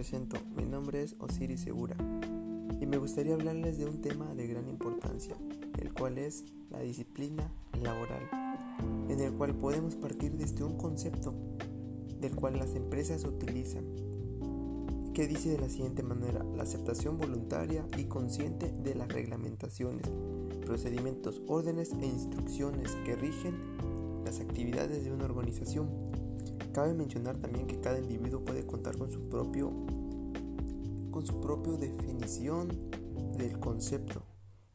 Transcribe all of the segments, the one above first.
presento, mi nombre es Osiris Segura y me gustaría hablarles de un tema de gran importancia, el cual es la disciplina laboral, en el cual podemos partir desde un concepto del cual las empresas utilizan, que dice de la siguiente manera, la aceptación voluntaria y consciente de las reglamentaciones, procedimientos, órdenes e instrucciones que rigen las actividades de una organización Cabe mencionar también que cada individuo puede contar con su propio con su propia definición del concepto,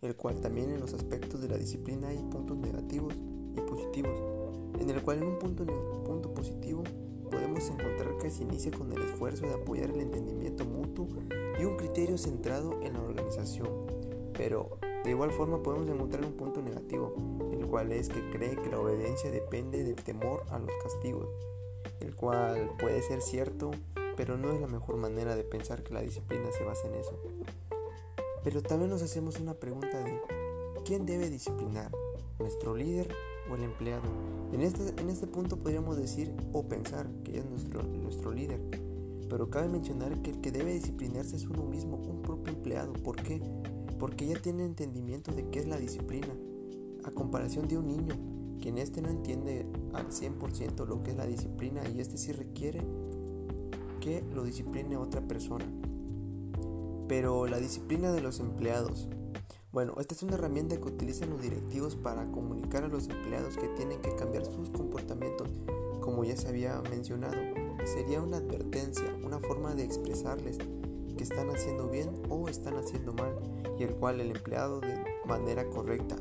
el cual también en los aspectos de la disciplina hay puntos negativos y positivos, en el cual en un punto, punto positivo podemos encontrar que se inicia con el esfuerzo de apoyar el entendimiento mutuo y un criterio centrado en la organización, pero de igual forma podemos encontrar un punto negativo, el cual es que cree que la obediencia depende del temor a los castigos el cual puede ser cierto, pero no es la mejor manera de pensar que la disciplina se basa en eso. Pero también nos hacemos una pregunta de ¿quién debe disciplinar? ¿Nuestro líder o el empleado? En este, en este punto podríamos decir o pensar que es nuestro, nuestro líder, pero cabe mencionar que el que debe disciplinarse es uno mismo, un propio empleado. ¿Por qué? Porque ya tiene entendimiento de qué es la disciplina, a comparación de un niño quien este no entiende al 100% lo que es la disciplina y este sí requiere que lo discipline otra persona. Pero la disciplina de los empleados. Bueno, esta es una herramienta que utilizan los directivos para comunicar a los empleados que tienen que cambiar sus comportamientos, como ya se había mencionado. Sería una advertencia, una forma de expresarles que están haciendo bien o están haciendo mal y el cual el empleado de manera correcta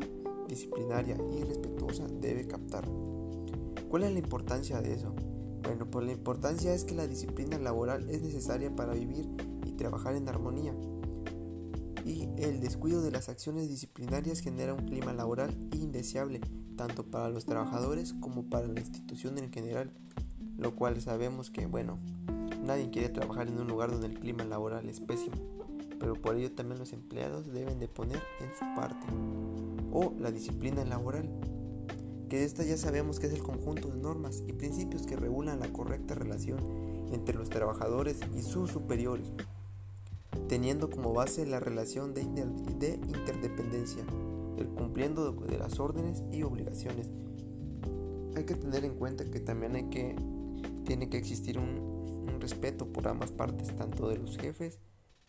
disciplinaria y respetuosa debe captar. ¿Cuál es la importancia de eso? Bueno, pues la importancia es que la disciplina laboral es necesaria para vivir y trabajar en armonía. Y el descuido de las acciones disciplinarias genera un clima laboral indeseable, tanto para los trabajadores como para la institución en general, lo cual sabemos que, bueno, nadie quiere trabajar en un lugar donde el clima laboral es pésimo, pero por ello también los empleados deben de poner en su parte o la disciplina laboral, que esta ya sabemos que es el conjunto de normas y principios que regulan la correcta relación entre los trabajadores y sus superiores, teniendo como base la relación de, interdependencia, el cumpliendo de las órdenes y obligaciones. Hay que tener en cuenta que también hay que, tiene que existir un respeto por ambas partes, tanto de los jefes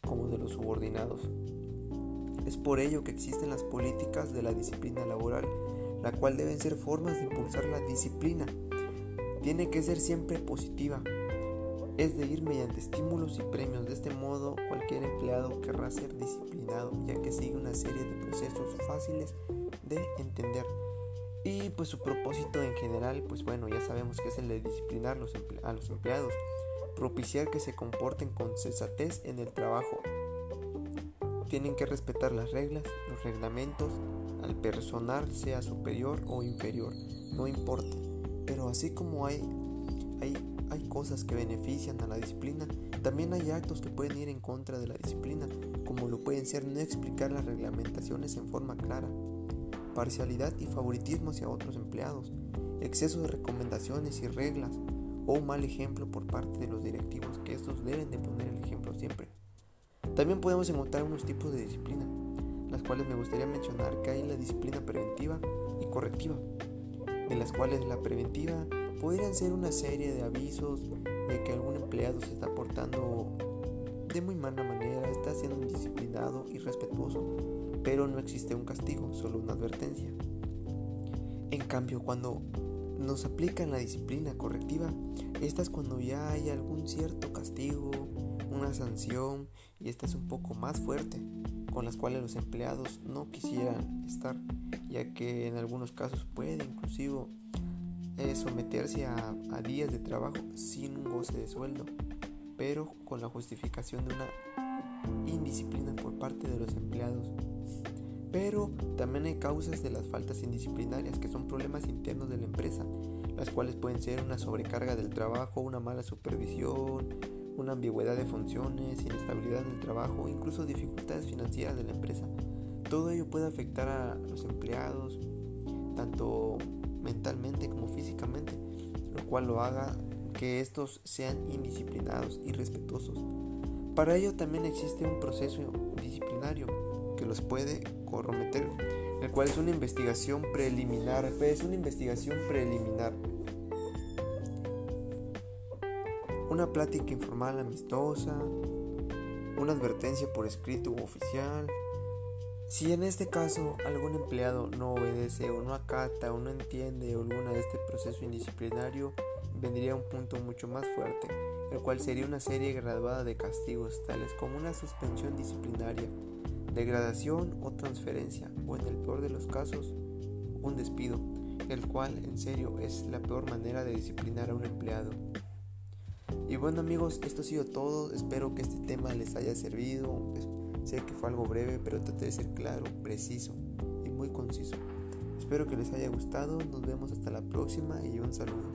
como de los subordinados. Es por ello que existen las políticas de la disciplina laboral, la cual deben ser formas de impulsar la disciplina. Tiene que ser siempre positiva, es de ir mediante estímulos y premios. De este modo, cualquier empleado querrá ser disciplinado, ya que sigue una serie de procesos fáciles de entender. Y pues su propósito en general, pues bueno, ya sabemos que es el de disciplinar a los empleados, propiciar que se comporten con sensatez en el trabajo, tienen que respetar las reglas, los reglamentos, al personal sea superior o inferior, no importa. Pero así como hay, hay, hay cosas que benefician a la disciplina, también hay actos que pueden ir en contra de la disciplina, como lo pueden ser no explicar las reglamentaciones en forma clara, parcialidad y favoritismo hacia otros empleados, exceso de recomendaciones y reglas, o un mal ejemplo por parte de los directivos, que estos deben de poner el ejemplo siempre. También podemos encontrar unos tipos de disciplina, las cuales me gustaría mencionar que hay la disciplina preventiva y correctiva, de las cuales la preventiva podrían ser una serie de avisos de que algún empleado se está portando de muy mala manera, está siendo indisciplinado y respetuoso, pero no existe un castigo, solo una advertencia. En cambio, cuando nos aplican la disciplina correctiva, esta es cuando ya hay algún cierto castigo, una sanción y esta es un poco más fuerte, con las cuales los empleados no quisieran estar, ya que en algunos casos puede inclusive eh, someterse a, a días de trabajo sin un goce de sueldo, pero con la justificación de una indisciplina por parte de los empleados. Pero también hay causas de las faltas indisciplinarias, que son problemas internos de la empresa, las cuales pueden ser una sobrecarga del trabajo, una mala supervisión, una ambigüedad de funciones, inestabilidad en el trabajo, incluso dificultades financieras de la empresa. Todo ello puede afectar a los empleados, tanto mentalmente como físicamente, lo cual lo haga que estos sean indisciplinados y respetuosos. Para ello también existe un proceso disciplinario que los puede corrometer, el cual es una investigación preliminar, es una investigación preliminar. Una plática informal amistosa, una advertencia por escrito u oficial. Si en este caso algún empleado no obedece o no acata o no entiende alguna de este proceso indisciplinario, vendría un punto mucho más fuerte, el cual sería una serie graduada de castigos tales como una suspensión disciplinaria, degradación o transferencia, o en el peor de los casos, un despido, el cual en serio es la peor manera de disciplinar a un empleado. Y bueno amigos, esto ha sido todo. Espero que este tema les haya servido. Sé que fue algo breve, pero traté de ser claro, preciso y muy conciso. Espero que les haya gustado. Nos vemos hasta la próxima y un saludo.